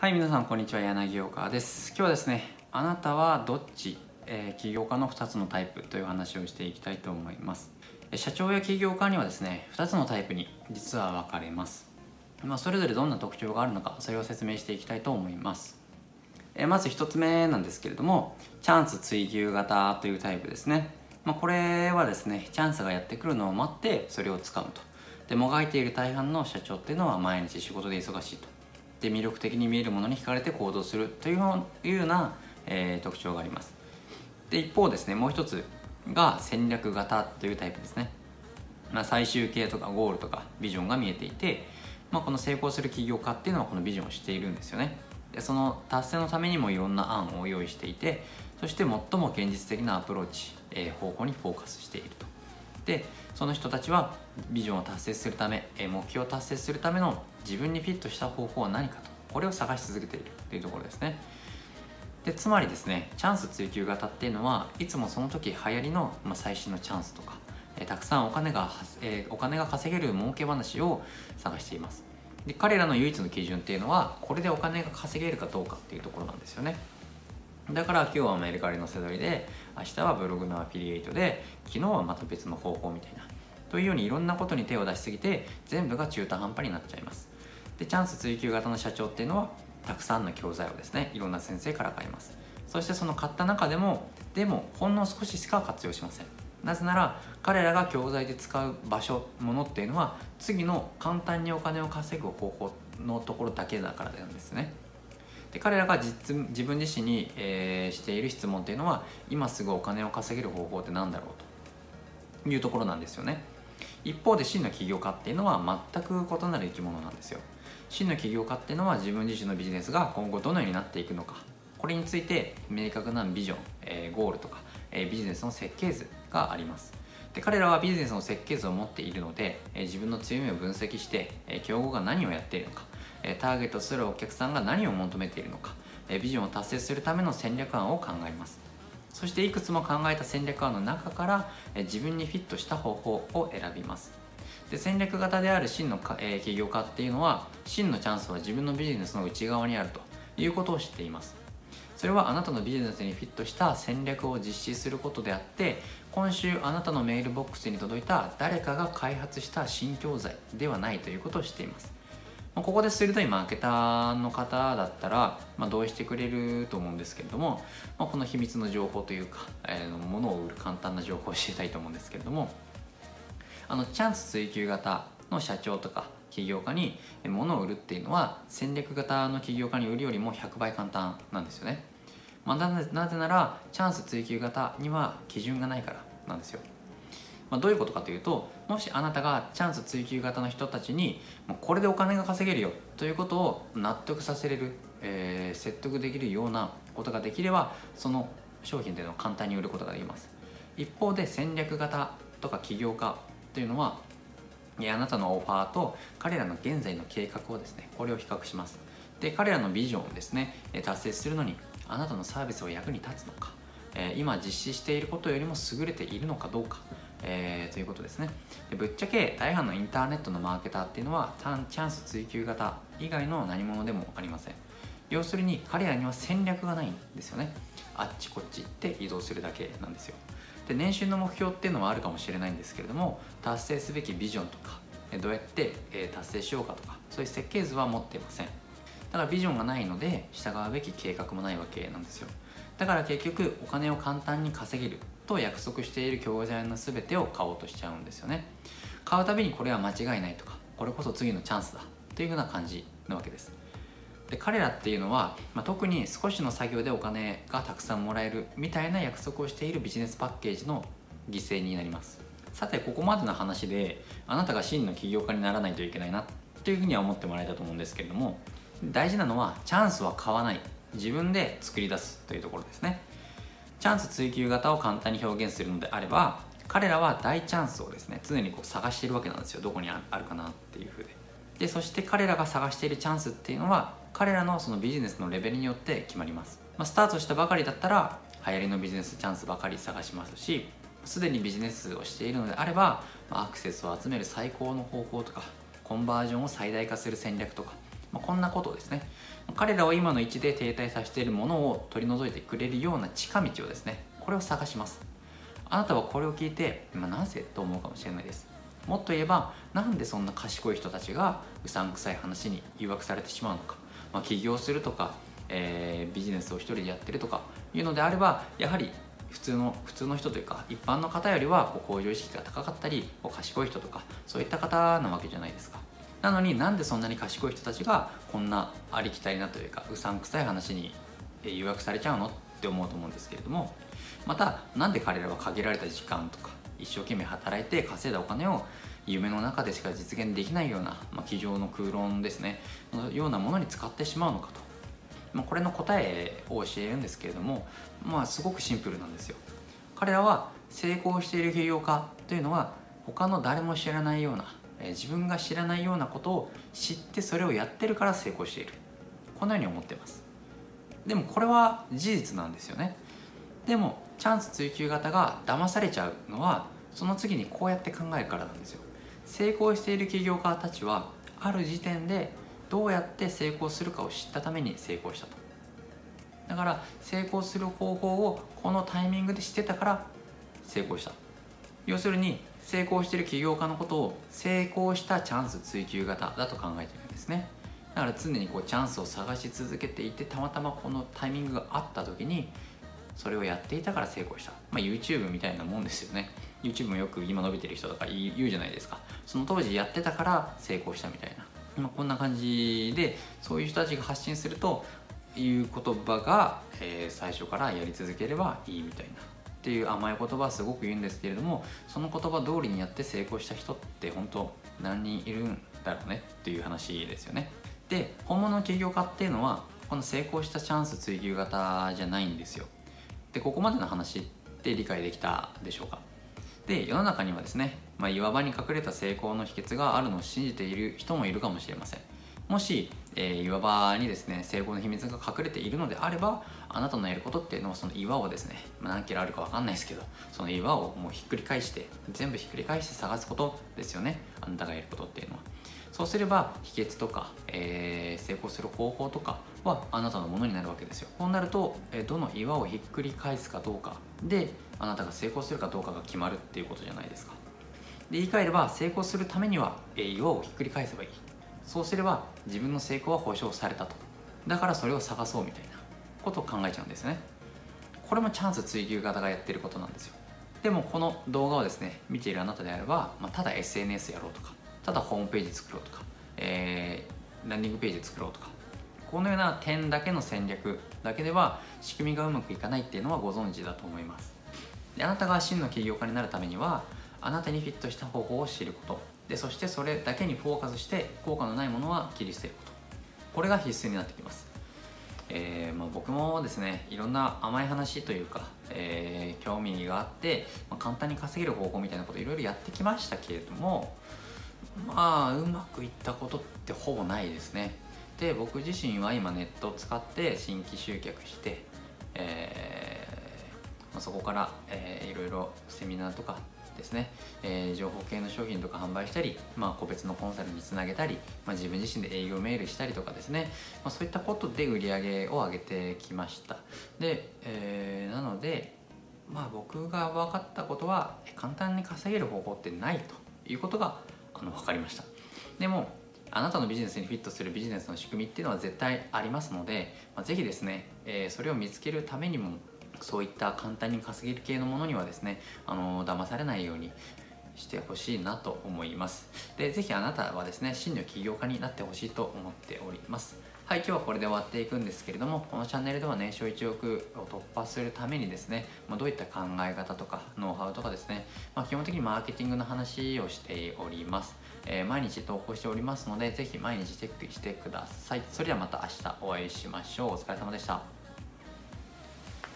はい皆さんこんにちは。柳岡です。今日はですねあなたはどっち、えー、起業家の2つのタイプという話をしていきたいと思います。社長や起業家にはですね2つのタイプに実は分かれます。まあ、それぞれどんな特徴があるのかそれを説明していきたいと思います。えまず1つ目なんですけれどもチャンス追求型というタイプですね、まあ、これはですねチャンスがやってくるのを待ってそれをつかむと。でもがいている大半の社長っていうのは毎日仕事で忙しいと。で魅力的に見えるものに惹かれて行動するというような、えー、特徴があります。で一方ですねもう一つが戦略型というタイプですね、まあ、最終形とかゴールとかビジョンが見えていて、まあ、この成功する起業家っていうのはこのビジョンをしているんですよね。でその達成のためにもいろんな案を用意していてそして最も現実的なアプローチ、えー、方法にフォーカスしている。とでその人たちはビジョンを達成するため目標を達成するための自分にフィットした方法は何かとこれを探し続けているというところですね。でつまりですねチャンス追求型っていうのはいつもその時流行りの、まあ、最新のチャンスとか、え、たくさんお金が、え、お金が稼げる儲け話を探しています。で彼らの唯一の基準っていうのはこれでお金が稼げるかどうかっていうところなんですよね。だから今日はメルカリのせどりで明日はブログのアフィリエイトで昨日はまた別の方法みたいなというようにいろんなことに手を出しすぎて全部が中途半端になっちゃいます。でチャンス追求型の社長っていうのはたくさんの教材をですねいろんな先生から買います。そしてその買った中でもでもほんの少ししか活用しません。なぜなら彼らが教材で使う場所ものっていうのは次の簡単にお金を稼ぐ方法のところだけだからなんですね。で彼らが実自分自身に、えー、している質問っていうのは今すぐお金を稼げる方法って何だろうと。いうところなんですよね。一方で真の起業家っていうのは全く異なる生き物なんですよ。真の起業家っていうのは自分自身のビジネスが今後どのようになっていくのか。これについて明確なビジョン、えー、ゴールとか、えー、ビジネスの設計図があります。で彼らはビジネスの設計図を持っているので、えー、自分の強みを分析して、えー、競合が何をやっているのか。えターゲットするお客さんが何を求めているのか、えビジョンを達成するための戦略案を考えます。そしていくつも考えた戦略案の中から、え自分にフィットした方法を選びます。で戦略型である真のか、え起業家っていうのは真のチャンスは自分のビジネスの内側にあるということを知っています。それはあなたのビジネスにフィットした戦略を実施することであって今週あなたのメールボックスに届いた誰かが開発した新教材ではないということを知っています。まあ、ここで鋭いマーケターの方だったら、まあ、同意してくれると思うんですけれども、まあ、この秘密の情報というか、えー、ものを売る簡単な情報を教えたいと思うんですけれどもあのチャンス追求型の社長とか起業家に物を売るっていうのは戦略型の起業家に売るよりも100倍簡単なんですよね、まあ、なぜならチャンス追求型には基準がないからなんですよ。まあ、どういうことかというともしあなたがチャンス追求型の人たちにもうこれでお金が稼げるよということを納得させれる、えー、説得できるようなことができればその商品というのを簡単に売ることができます。一方で戦略型とか起業家というのはあなたのオファーと彼らの現在の計画をですねこれを比較します。で彼らのビジョンをですね達成するのにあなたのサービスは役に立つのか今実施していることよりも優れているのかどうか。えー、ということですね。でぶっちゃけ大半のインターネットのマーケターっていうのはチャンス追求型以外の何者でもありません。要するに彼らには戦略がないんですよね。あっちこっち行って移動するだけなんですよ。で年収の目標っていうのはあるかもしれないんですけれども達成すべきビジョンとかどうやって達成しようかとかそういう設計図は持っていません。だからビジョンがないので従うべき計画もないわけなんですよ。だから結局お金を簡単に稼げる。と約束している教材の全てを買おうとしちゃうんですよね。買うたびにこれは間違いないとかこれこそ次のチャンスだというふうな感じなわけです。で彼らっていうのは、まあ、特に少しの作業でお金がたくさんもらえるみたいな約束をしているビジネスパッケージの犠牲になります。さてここまでの話であなたが真の起業家にならないといけないなというふうには思ってもらえたと思うんですけれども大事なのはチャンスは買わない。自分で作り出すというところですね。チャンス追求型を簡単に表現するのであれば彼らは大チャンスをですね常にこう探しているわけなんですよ。どこにあるかなっていうふうで。でそして彼らが探しているチャンスっていうのは彼らのそのビジネスのレベルによって決まります、まあ、スタートしたばかりだったら流行りのビジネスチャンスばかり探しますしすでにビジネスをしているのであれば、まあ、アクセスを集める最高の方法とかコンバージョンを最大化する戦略とか、まあ、こんなことですね彼らを今の位置で停滞させているものを取り除いてくれるような近道をですねこれを探します。あなたはこれを聞いて、まあ、なぜと思うかもしれないです。もっと言えばなんでそんな賢い人たちがうさんくさい話に誘惑されてしまうのか、まあ、起業するとか、えー、ビジネスを一人でやってるとかいうのであればやはり普通の普通の人というか一般の方よりはこう向上意識が高かったりこう賢い人とかそういった方なわけじゃないですか。なのになんでそんなに賢い人たちがこんなありきたりなというかうさんくさい話に誘惑されちゃうのって思うと思うんですけれどもまた何で彼らは限られた時間とか一生懸命働いて稼いだお金を夢の中でしか実現できないような、まあ、机上の空論ですね。のようなものに使ってしまうのかと、まあ、これの答えを教えるんですけれども、まあ、すごくシンプルなんですよ。彼らは成功している起業家というのは他の誰も知らないような自分が知らないようなことを知ってそれをやってるから成功している。このように思ってます。でもこれは事実なんですよね。でもチャンス追求型が騙されちゃうのはその次にこうやって考えるからなんですよ。成功している起業家たちはある時点でどうやって成功するかを知ったために成功したと。だから成功する方法をこのタイミングで知ってたから成功した。要するに成功してる起業家のことを成功したチャンス追求型だと考えてるんですね。だから常にこうチャンスを探し続けていてたまたまこのタイミングがあった時にそれをやっていたから成功した、まあ、YouTube みたいなもんですよね。YouTube もよく今伸びてる人とか言うじゃないですか。その当時やってたから成功したみたいな、まあ、こんな感じでそういう人たちが発信するという言葉が、えー、最初からやり続ければいいみたいな。っていう甘い言葉はすごく言うんですけれどもその言葉通りにやって成功した人って本当何人いるんだろうねっていう話ですよね。で本物の起業家っていうのはこの成功したチャンス追求型じゃないんですよ。でここまでの話って理解できたでしょうか。で世の中にはですね、まあ、岩場に隠れた成功の秘訣があるのを信じている人もいるかもしれません。もし、えー、岩場にですね成功の秘密が隠れているのであればあなたのやることっていうのはその岩をですね、まあ、何キロあるか分かんないですけどその岩をもうひっくり返して全部ひっくり返して探すことですよね。あなたがやることっていうのは。そうすれば秘訣とか、えー、成功する方法とかはあなたのものになるわけですよ。こうなると、えどの岩をひっくり返すかどうかであなたが成功するかどうかが決まるっていうことじゃないですか。で言い換えれば成功するためには、え岩をひっくり返せばいい。そうすれば自分の成功は保証されたと。だからそれを探そうみたいなことを考えちゃうんですね。これもチャンス追求型がやってることなんですよ。でもこの動画をですね見ているあなたであれば、まあ、ただ SNS やろうとかただホームページ作ろうとか、えー、ランディングページ作ろうとかこのような点だけの戦略だけでは仕組みがうまくいかないっていうのはご存知だと思います。であなたが真の起業家になるためにはあなたにフィットした方法を知ること。でそしてそれだけにフォーカスして効果のないものは切り捨てること。これが必須になってきます。えー、まあ、僕もですねいろんな甘い話というか、えー、興味があって、まあ、簡単に稼げる方法みたいなこといろいろやってきましたけれどもまあうまくいったことってほぼないですね。で僕自身は今ネットを使って新規集客して、えー、まあ、そこから、えー、いろいろセミナーとかですね、えー、情報系の商品とか販売したり、まあ、個別のコンサルにつなげたり、まあ、自分自身で営業メールしたりとかですね、まあ、そういったことで売り上げを上げてきました。で、えー、なのでまあ僕が分かったことは簡単に稼げる方法ってないということがあの分かりました。でもあなたのビジネスにフィットするビジネスの仕組みっていうのは絶対ありますので、まあ、ぜひですね、えー、それを見つけるためにもそういった簡単に稼げる系のものにはですねあの騙されないようにしてほしいなと思います。でぜひあなたはですね真の起業家になってほしいと思っております。はい今日はこれで終わっていくんですけれどもこのチャンネルでは年商1億を突破するためにですね、まあ、どういった考え方とかノウハウとかですね、まあ、基本的にマーケティングの話をしております、えー、毎日投稿しておりますのでぜひ毎日チェックしてください。それではまた明日お会いしましょう。お疲れ様でした。